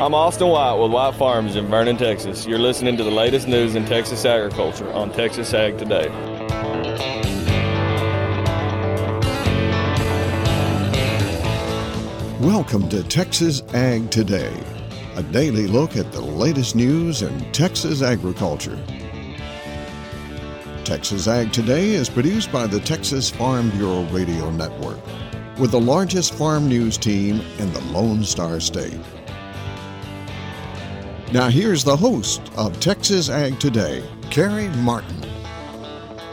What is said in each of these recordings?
I'm Austin White with White Farms in Vernon, Texas. You're listening to the latest news in Texas agriculture on Texas Ag Today. Welcome to Texas Ag Today, a daily look at the latest news in Texas agriculture. Texas Ag Today is produced by the Texas Farm Bureau Radio Network, with the largest farm news team in the Lone Star State. Now, here's the host of Texas Ag Today, Carey Martin.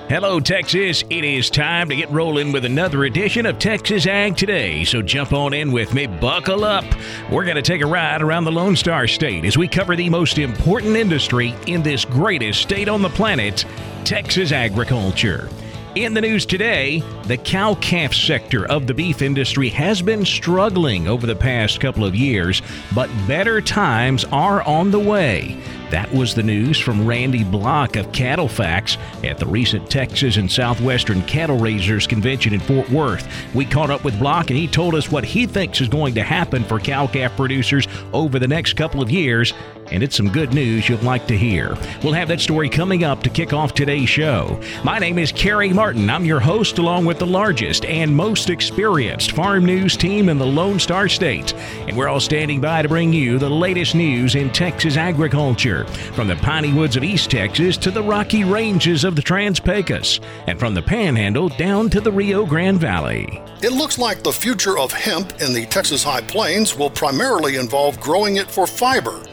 Hello, Texas. It is time to get rolling with another edition of Texas Ag Today. So jump on in with me, buckle up. We're going to take a ride around the Lone Star State as we cover the most important industry in this greatest state on the planet, Texas agriculture. In the news today, the cow calf sector of the beef industry has been struggling over the past couple of years, but better times are on the way. That was the news from Randy Blach of CattleFax at the recent Texas and Southwestern Cattle Raisers Convention in Fort Worth. We caught up with Blach and he told us what he thinks is going to happen for cow calf producers over the next couple of years and it's some good news you'll like to hear. We'll have that story coming up to kick off today's show. My name is Carey Martin. I'm your host, along with the largest and most experienced farm news team in the Lone Star State. And we're all standing by to bring you the latest news in Texas agriculture, from the piney woods of East Texas to the rocky ranges of the Trans Pecos, and from the Panhandle down to the Rio Grande Valley. It looks like the future of hemp in the Texas High Plains will primarily involve growing it for fiber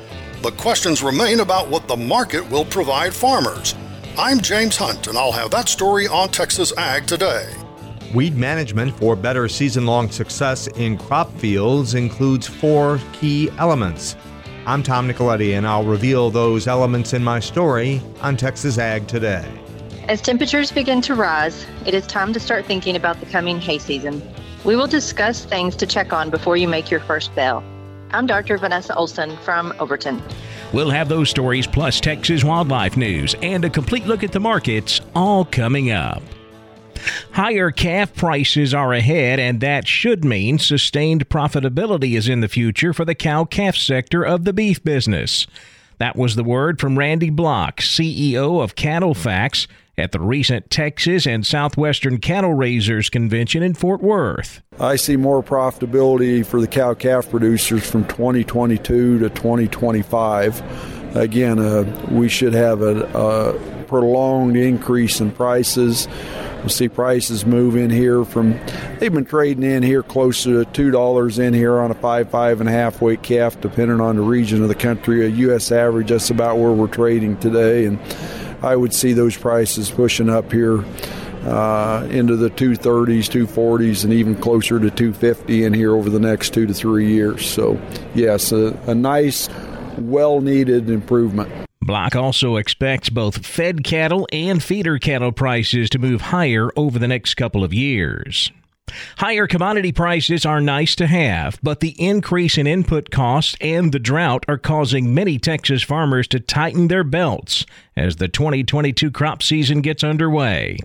but questions remain about what the market will provide farmers. I'm James Hunt, and I'll have that story on Texas Ag today. Weed management for better season long success in crop fields includes four key elements. I'm Tom Nicoletti, and I'll reveal those elements in my story on Texas Ag today. As temperatures begin to rise, it is time to start thinking about the coming hay season. We will discuss things to check on before you make your first bale. I'm Dr. Vanessa Olson from Overton. We'll have those stories plus Texas wildlife news and a complete look at the markets all coming up. Higher calf prices are ahead, and that should mean sustained profitability is in the future for the cow calf sector of the beef business. That was the word from Randy Blach, CEO of CattleFax, at the recent Texas and Southwestern Cattle Raisers Convention in Fort Worth. I see more profitability for the cow calf producers from 2022 to 2025. Again, uh, we should have a, a prolonged increase in prices. We'll see prices move in here from they've been trading in here closer to two dollars in here on a five five and a half weight calf, depending on the region of the country. A U.S. average that's about where we're trading today, and I would see those prices pushing up here uh, into the 230s, 240s, and even closer to 250 in here over the next two to three years. So, yes, a, a nice, well needed improvement. Blach also expects both fed cattle and feeder cattle prices to move higher over the next couple of years. Higher commodity prices are nice to have, but the increase in input costs and the drought are causing many Texas farmers to tighten their belts as the 2022 crop season gets underway.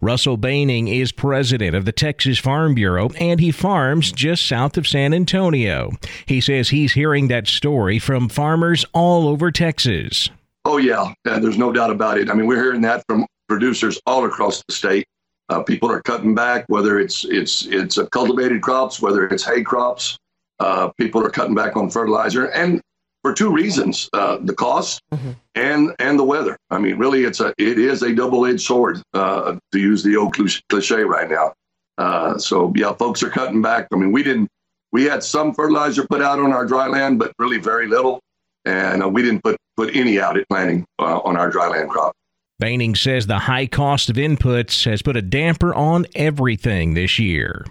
Russell Boening is president of the Texas Farm Bureau and he farms just south of San Antonio. He says he's hearing that story from farmers all over Texas. Oh, yeah, there's no doubt about it. I mean, we're hearing that from producers all across the state. Uh, people are cutting back, whether it's it's it's cultivated crops, whether it's hay crops. Uh, people are cutting back on fertilizer, and for two reasons: uh, the cost mm-hmm. and and the weather. I mean, really, it's a it is a double edged sword uh, to use the old cliche right now. Uh, so yeah, folks are cutting back. I mean, we didn't we had some fertilizer put out on our dry land, but really very little, and uh, we didn't put put any out at planting on our dry land crop. Boening says the high cost of inputs has put a damper on everything this year.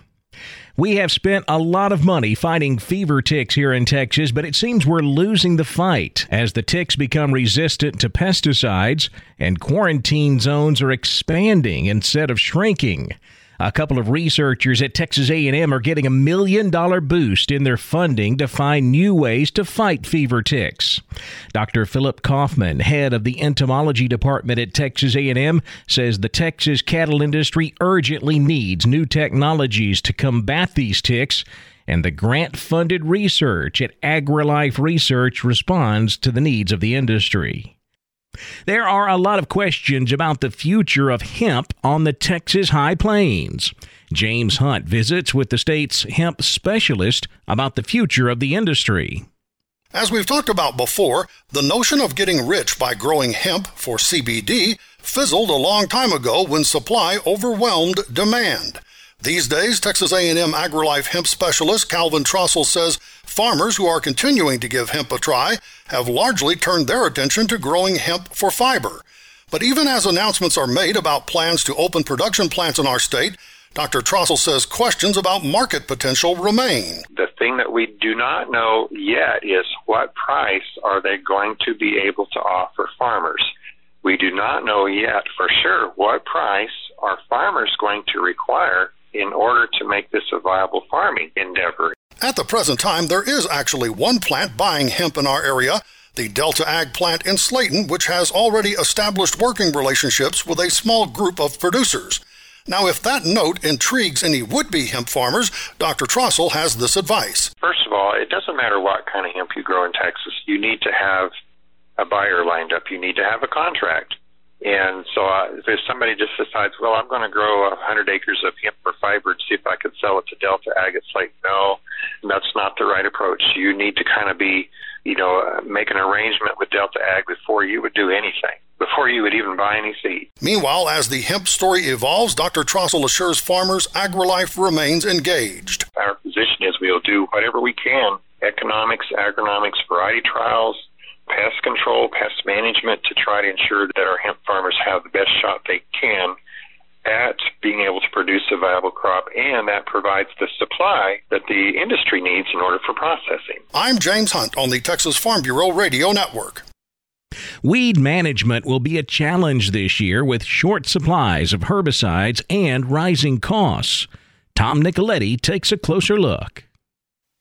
We have spent a lot of money fighting fever ticks here in Texas, but it seems we're losing the fight as the ticks become resistant to pesticides and quarantine zones are expanding instead of shrinking. A couple of researchers at Texas A&M are getting a million dollar boost in their funding to find new ways to fight fever ticks. Dr. Philip Kaufman, head of the entomology department at Texas A&M, says the Texas cattle industry urgently needs new technologies to combat these ticks and the grant funded research at AgriLife Research responds to the needs of the industry. There are a lot of questions about the future of hemp on the Texas High Plains. James Hunt visits with the state's hemp specialist about the future of the industry. As we've talked about before, the notion of getting rich by growing hemp for CBD fizzled a long time ago when supply overwhelmed demand. These days, Texas A&M AgriLife hemp specialist Calvin Trostle says farmers who are continuing to give hemp a try have largely turned their attention to growing hemp for fiber. But even as announcements are made about plans to open production plants in our state, Dr. Trostle says questions about market potential remain. The thing that we do not know yet is what price are they going to be able to offer farmers. We do not know yet for sure what price are farmers going to require in order to make this a viable farming endeavor. At the present time, there is actually one plant buying hemp in our area, the Delta Ag plant in Slaton, which has already established working relationships with a small group of producers. Now, if that note intrigues any would be hemp farmers, Dr. Trostle has this advice. First of all, it doesn't matter what kind of hemp you grow in Texas, you need to have a buyer lined up, you need to have a contract. And so uh, if somebody just decides, well, I'm going to grow 100 acres of hemp for fiber and see if I could sell it to Delta Ag, it's like, no, that's not the right approach. You need to kind of be, you know, make an arrangement with Delta Ag before you would do anything, before you would even buy any seed. Meanwhile, as the hemp story evolves, Dr. Trostle assures farmers AgriLife remains engaged. Our position is we'll do whatever we can economics, agronomics, variety trials, pest control, pest management to try to ensure that our hemp farmers have the best shot they can at being able to produce a viable crop, and that provides the supply that the industry needs in order for processing. I'm James Hunt on the Texas Farm Bureau Radio Network. Weed management will be a challenge this year with short supplies of herbicides and rising costs. Tom Nicoletti takes a closer look.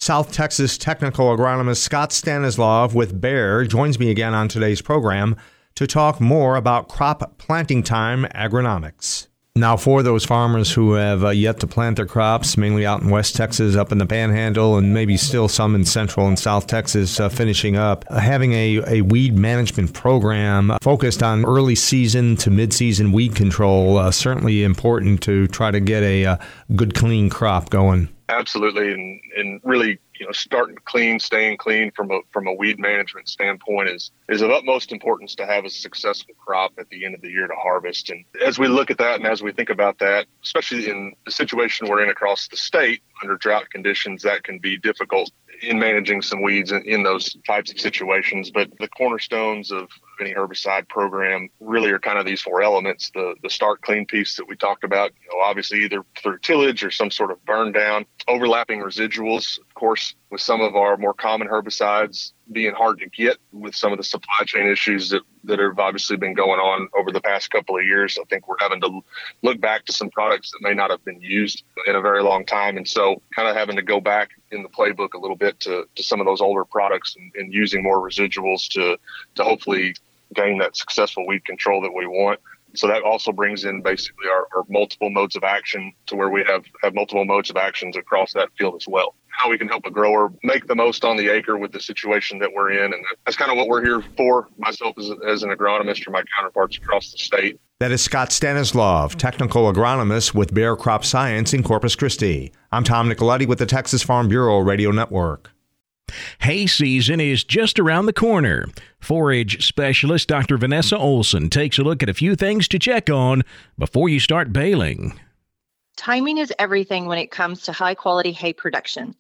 South Texas technical agronomist Scott Stanislav with Bayer joins me again on today's program to talk more about crop planting time agronomics. Now, for those farmers who have uh, yet to plant their crops, mainly out in West Texas, up in the Panhandle, and maybe still some in Central and South Texas uh, finishing up, uh, having a, a weed management program focused on early season to mid season weed control uh, certainly important to try to get a, a uh, good, clean crop going. Absolutely, and and really, you know, starting clean, staying clean from a from a weed management standpoint is is of utmost importance to have a successful crop at the end of the year to harvest. And as we look at that, and as we think about that, especially in the situation we're in across the state under drought conditions, that can be difficult in managing some weeds in, in, those types of situations. But the cornerstones of any herbicide program really are kind of these four elements: the the start clean piece that we talked about. You know, obviously either through tillage or some sort of burn down, overlapping residuals. Of course, with some of our more common herbicides being hard to get with some of the supply chain issues that, that have obviously been going on over the past couple of years. I think we're having to look back to some products that may not have been used in a very long time. And so kind of having to go back in the playbook a little bit to, to some of those older products and, and using more residuals to, to hopefully gain that successful weed control that we want. So that also brings in basically our, our, multiple modes of action to where we have, have multiple modes of actions across that field as well. How we can help a grower make the most on the acre with the situation that we're in. And that's kind of what we're here for, myself as, as an agronomist or my counterparts across the state. That is Scott Stanislav, technical agronomist with Bayer Crop Science in Corpus Christi. I'm Tom Nicoletti with the Texas Farm Bureau Radio Network. Hay season is just around the corner. Forage specialist Dr. Vanessa Olson takes a look at a few things to check on before you start baling. Timing is everything when it comes to high quality hay production.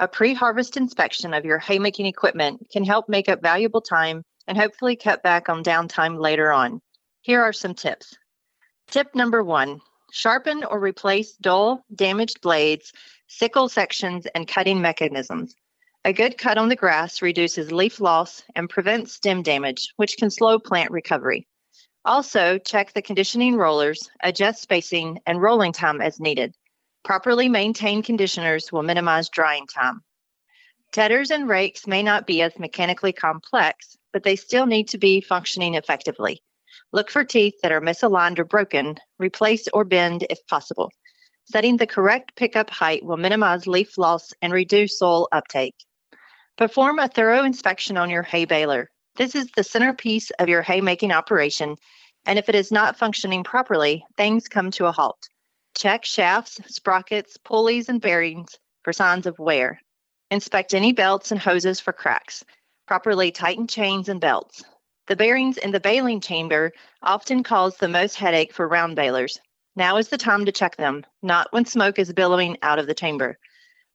A pre harvest inspection of your haymaking equipment can help make up valuable time and hopefully cut back on downtime later on. Here are some tips. Tip number one sharpen or replace dull, damaged blades, sickle sections, and cutting mechanisms. A good cut on the grass reduces leaf loss and prevents stem damage, which can slow plant recovery. Also, check the conditioning rollers, adjust spacing and rolling time as needed. Properly maintained conditioners will minimize drying time. Tedders and rakes may not be as mechanically complex, but they still need to be functioning effectively. Look for teeth that are misaligned or broken, replace or bend if possible. Setting the correct pickup height will minimize leaf loss and reduce soil uptake. Perform a thorough inspection on your hay baler. This is the centerpiece of your haymaking operation, and if it is not functioning properly, things come to a halt. Check shafts, sprockets, pulleys, and bearings for signs of wear. Inspect any belts and hoses for cracks. Properly tighten chains and belts. The bearings in the baling chamber often cause the most headache for round balers. Now is the time to check them, not when smoke is billowing out of the chamber.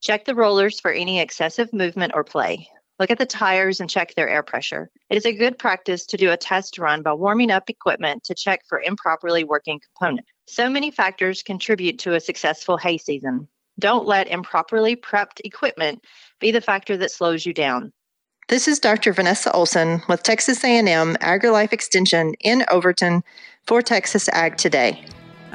Check the rollers for any excessive movement or play. Look at the tires and check their air pressure. It is a good practice to do a test run by warming up equipment to check for improperly working components. So many factors contribute to a successful hay season. Don't let improperly prepped equipment be the factor that slows you down. This is Dr. Vanessa Olson with Texas A&M AgriLife Extension in Overton for Texas Ag Today.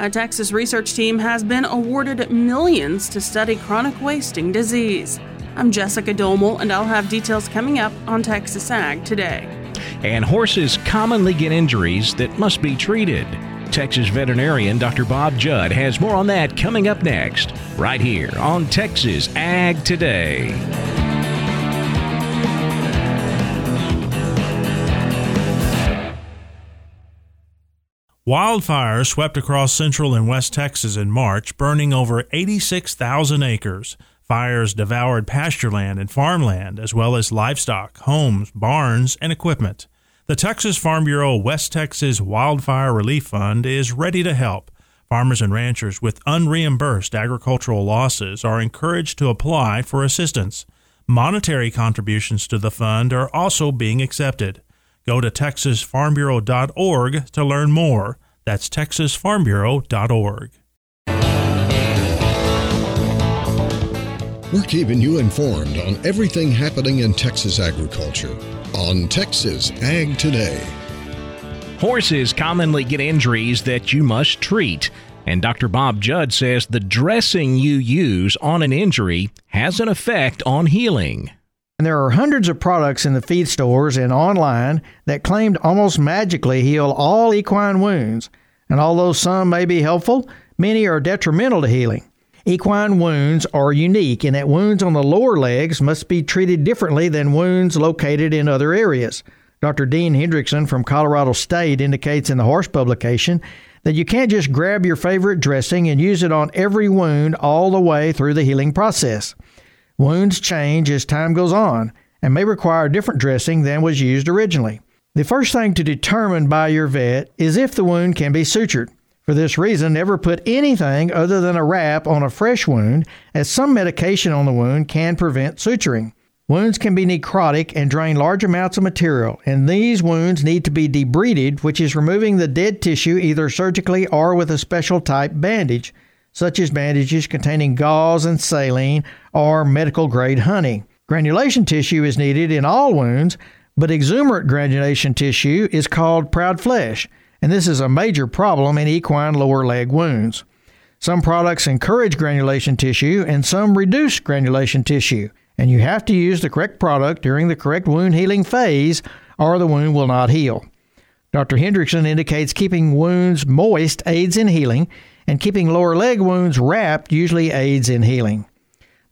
A Texas research team has been awarded millions to study chronic wasting disease. I'm Jessica Domel, and I'll have details coming up on Texas Ag Today. And horses commonly get injuries that must be treated. Texas veterinarian Dr. Bob Judd has more on that coming up next, right here on Texas Ag Today. Wildfires swept across central and west Texas in March, burning over 86,000 acres. Fires devoured pastureland and farmland, as well as livestock, homes, barns, and equipment. The Texas Farm Bureau West Texas Wildfire Relief Fund is ready to help. Farmers and ranchers with unreimbursed agricultural losses are encouraged to apply for assistance. Monetary contributions to the fund are also being accepted. Go to texasfarmbureau.org to learn more. That's texasfarmbureau.org. We're keeping you informed on everything happening in Texas agriculture on Texas Ag Today. Horses commonly get injuries that you must treat. And Dr. Bob Judd says the dressing you use on an injury has an effect on healing. And there are hundreds of products in the feed stores and online that claim to almost magically heal all equine wounds. And although some may be helpful, many are detrimental to healing. Equine wounds are unique in that wounds on the lower legs must be treated differently than wounds located in other areas. Dr. Dean Hendrickson from Colorado State indicates in the horse publication that you can't just grab your favorite dressing and use it on every wound all the way through the healing process. Wounds change as time goes on and may require different dressing than was used originally. The first thing to determine by your vet is if the wound can be sutured. For this reason, never put anything other than a wrap on a fresh wound, as some medication on the wound can prevent suturing. Wounds can be necrotic and drain large amounts of material, and these wounds need to be debrided, which is removing the dead tissue either surgically or with a special type bandage, such as bandages containing gauze and saline or medical grade honey. Granulation tissue is needed in all wounds, but exuberant granulation tissue is called proud flesh and this is a major problem in equine lower leg wounds. Some products encourage granulation tissue and some reduce granulation tissue, and you have to use the correct product during the correct wound healing phase or the wound will not heal. Dr. Hendrickson indicates keeping wounds moist aids in healing, and keeping lower leg wounds wrapped usually aids in healing.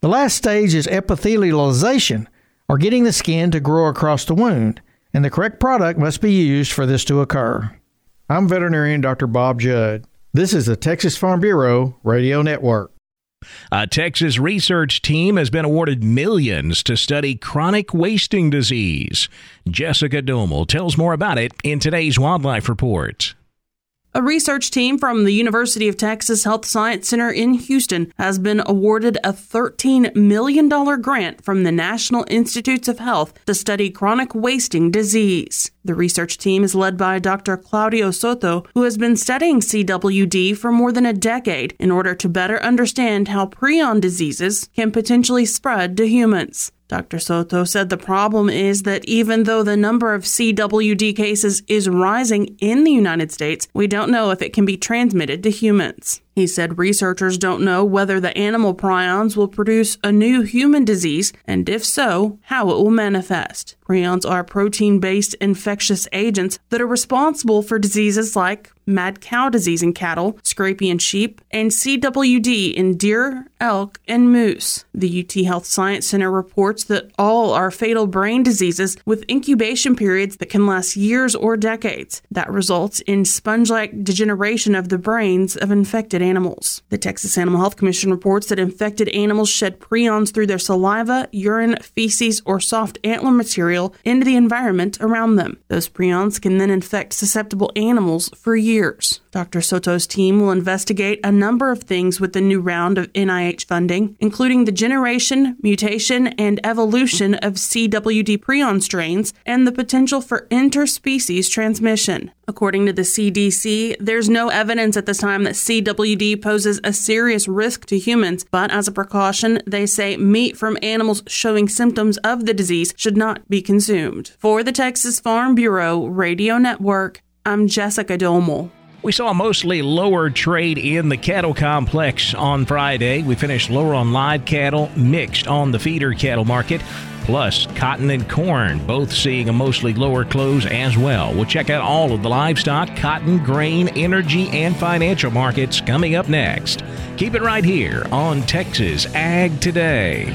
The last stage is epithelialization, or getting the skin to grow across the wound, and the correct product must be used for this to occur. I'm veterinarian Dr. Bob Judd. This is the Texas Farm Bureau Radio Network. A Texas research team has been awarded millions to study chronic wasting disease. Jessica Domel tells more about it in today's Wildlife Report. A research team from the University of Texas Health Science Center in Houston has been awarded a $13 million grant from the National Institutes of Health to study chronic wasting disease. The research team is led by Dr. Claudio Soto, who has been studying CWD for more than a decade in order to better understand how prion diseases can potentially spread to humans. Dr. Soto said the problem is that even though the number of CWD cases is rising in the United States, we don't know if it can be transmitted to humans. He said researchers don't know whether the animal prions will produce a new human disease, and if so, how it will manifest. Prions are protein based infectious agents that are responsible for diseases like mad cow disease in cattle, scrapie in sheep, and CWD in deer, elk, and moose. The UT Health Science Center reports that all are fatal brain diseases with incubation periods that can last years or decades. That results in sponge like degeneration of the brains of infected animals. The Texas Animal Health Commission reports that infected animals shed prions through their saliva, urine, feces, or soft antler material into the environment around them. Those prions can then infect susceptible animals for years. Dr. Soto's team will investigate a number of things with the new round of NIH funding, including the generation, mutation, and evolution of CWD prion strains and the potential for interspecies transmission. According to the CDC, there's no evidence at this time that CWD poses a serious risk to humans, but as a precaution, they say meat from animals showing symptoms of the disease should not be consumed. For the Texas Farm Bureau Radio Network, I'm Jessica Domel. We saw mostly lower trade in the cattle complex on Friday. We finished lower on live cattle, mixed on the feeder cattle market. Plus, cotton and corn both seeing a mostly lower close as well. We'll check out all of the livestock, cotton, grain, energy, and financial markets coming up next. Keep it right here on Texas Ag Today.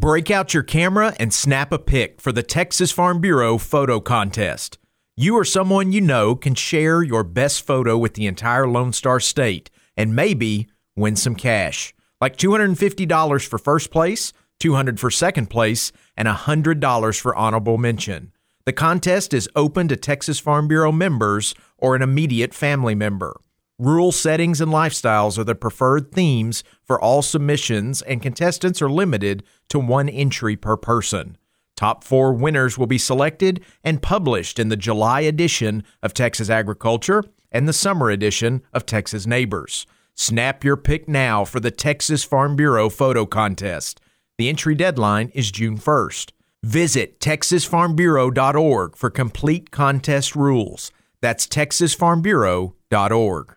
Break out your camera and snap a pic for the Texas Farm Bureau photo contest. You or someone you know can share your best photo with the entire Lone Star State and maybe win some cash. Like $250 for first place, 200 for second place, and $100 for honorable mention. The contest is open to Texas Farm Bureau members or an immediate family member. Rural settings and lifestyles are the preferred themes for all submissions, and contestants are limited to one entry per person. Top four winners will be selected and published in the July edition of Texas Agriculture and the summer edition of Texas Neighbors. Snap your pick now for the Texas Farm Bureau photo contest. The entry deadline is June 1st. Visit texasfarmbureau.org for complete contest rules. That's texasfarmbureau.org.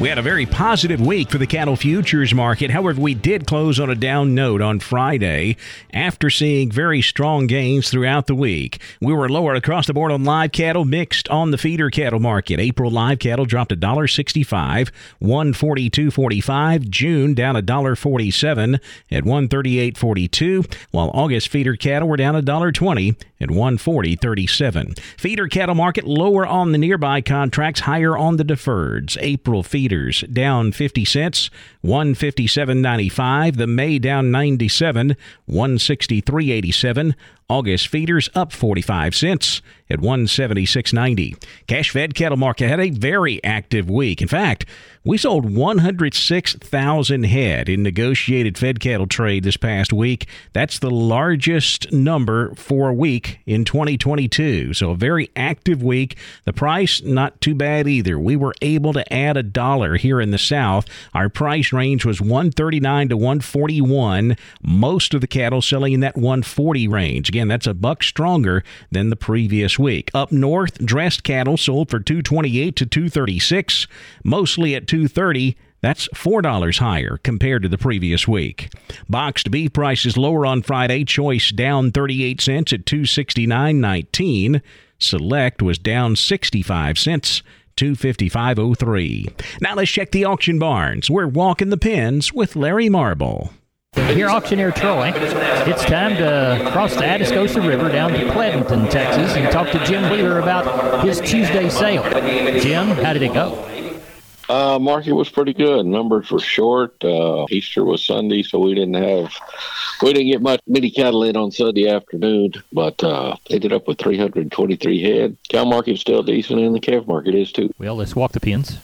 We had a very positive week for the cattle futures market. However, we did close on a down note on Friday after seeing very strong gains throughout the week. We were lower across the board on live cattle, mixed on the feeder cattle market. April live cattle dropped $1.65, 142.45. June down $1.47 at 138.42, while August feeder cattle were down $1.20 at 140.37. Feeder cattle market lower on the nearby contracts, higher on the deferreds. April feeder feeders down 50 cents, 157.95. The May down 97, 163.87. August feeders up 45 cents at 176.90. Cash fed cattle market had a very active week. In fact, we sold 106,000 head in negotiated fed cattle trade this past week. That's the largest number for a week in 2022. So a very active week. The price not too bad either. We were able to add a dollar here in the south. Our price range was 139 to 141. Most of the cattle selling in that 140 range. Again, that's a buck stronger than the previous week. Up north, dressed cattle sold for 228 to 236, mostly at 230. That's $4 higher compared to the previous week. Boxed beef prices lower on Friday. Choice down 38 cents at 269.19. Select was down 65 cents. 255.03. Now let's check the auction barns. We're walking the pens with Larry Marble. Here, auctioneer Troy, it's time to cross the Atascosa River down to Pleasanton, Texas, and talk to Jim Wheeler about his Tuesday sale. Jim, how did it go? Uh, market was pretty good. Numbers were short. Uh, Easter was Sunday, so we didn't have we didn't get much mini cattle in on Sunday afternoon. But uh, ended up with 323 head. Cow market's still decent, and the calf market is too. Well, let's walk the pins.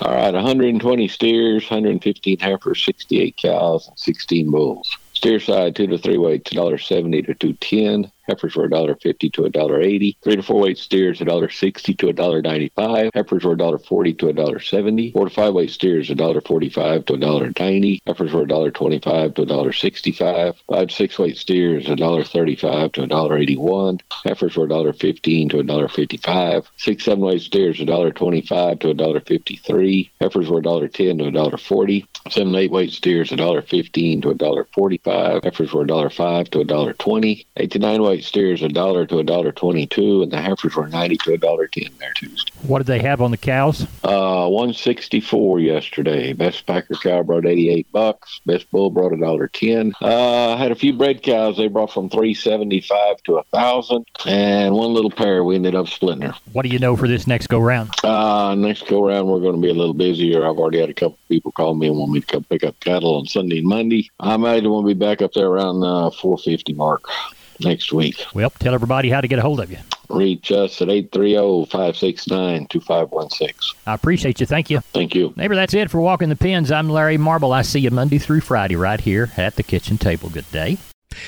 All right, 120 steers, 115 heifers, 68 cows, and 16 bulls. Steer side, two to three weights, $1.70 to 210 Heifers were $1.50 to $1.80. Three to four weight steers, $1.60 to $1.95. Heifers were $1.40 to $1.70. Four to five weight steers, $1.45 to $1.90. Heifers were $1.25 to $1.65. Five to six weight steers, $1.35 to $1.81. Heifers were $1.15 to $1.55. Six, seven weight steers, $1.25 to $1.53. Heifers were $1.10 to $1.40. Seven, eight weight steers, $1.15 to $1.45. Heifers were $1.05 to $1.20. Eight to nine weight steers a dollar to a dollar twenty-two, and the heifers were ninety to a dollar ten there Tuesday. What did they have on the cows? Uh, one sixty-four yesterday. Best packer cow brought eighty-eight bucks. Best bull brought a dollar ten. Uh, had a few bred cows. They brought from three seventy-five to a thousand, and one little pair we ended up splitting her. What do you know for this next go round? Uh, next go round we're going to be a little busier. I've already had a couple people call me and want me to come pick up cattle on Sunday and Monday. I imagine we'll be back up there around uh, four fifty mark next week. Well, tell everybody how to get a hold of you. Reach us at 830-569-2516. I appreciate you. Thank you. Thank you. Neighbor, that's it for Walking the Pens. I'm Larry Marble. I see you Monday through Friday right here at the kitchen table. Good day.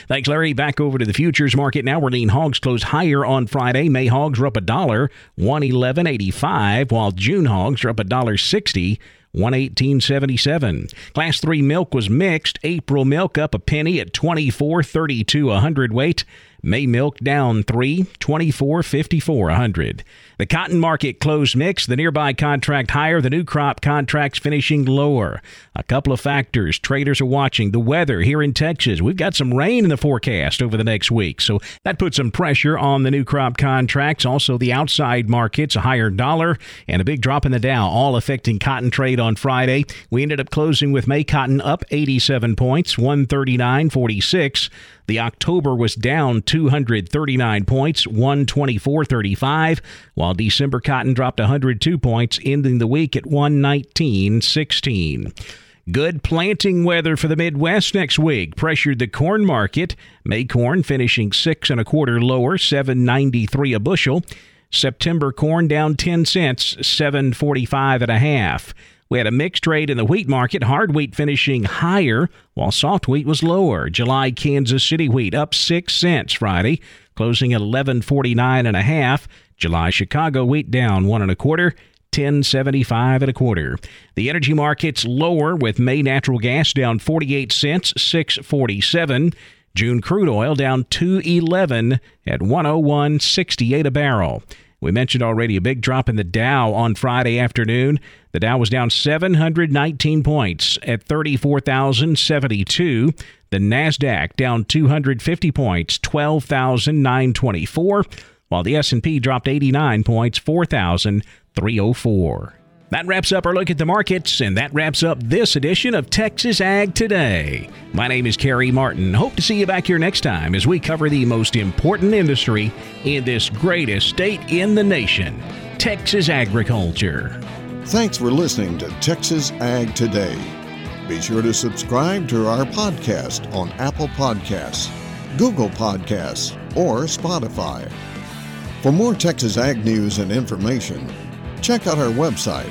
Thanks, Larry. Back over to the futures market now. We're lean hogs closed higher on Friday. May hogs are up a dollar, one eleven eighty five, while June hogs are up a dollar sixty. 118.77. Class 3 milk was mixed. April milk up a penny at 24.32 a hundredweight. May milk down 3, 24.54 a hundred. The cotton market closed mixed. The nearby contract higher. The new crop contracts finishing lower. A couple of factors traders are watching. The weather here in Texas. We've got some rain in the forecast over the next week, so that puts some pressure on the new crop contracts. Also, the outside markets, a higher dollar and a big drop in the Dow, all affecting cotton trade on Friday. We ended up closing with May cotton up 87 points, 139.46. The October was down 239 points, 124.35, while December cotton dropped 102 points, ending the week at 119.16. Good planting weather for the Midwest next week pressured the corn market. May corn finishing six and a quarter lower, 793 a bushel. September corn down 10 cents, 745 and a half. We had a mixed trade in the wheat market, hard wheat finishing higher while soft wheat was lower. July Kansas City wheat up 6 cents Friday, closing at 11.49 and a half. July Chicago wheat down 1 and a quarter. 1075 and a quarter. The energy markets lower with May natural gas down 48 cents, 647. June crude oil down 211 at 101.68 a barrel. We mentioned already a big drop in the Dow on Friday afternoon. The Dow was down 719 points at 34,072. The Nasdaq down 250 points, 12,924, while the S&P dropped 89 points, 4,304. That wraps up our look at the markets, and that wraps up this edition of Texas Ag Today. My name is Carey Martin. Hope to see you back here next time as we cover the most important industry in this greatest state in the nation Texas agriculture. Thanks for listening to Texas Ag Today. Be sure to subscribe to our podcast on Apple Podcasts, Google Podcasts, or Spotify. For more Texas Ag news and information, check out our website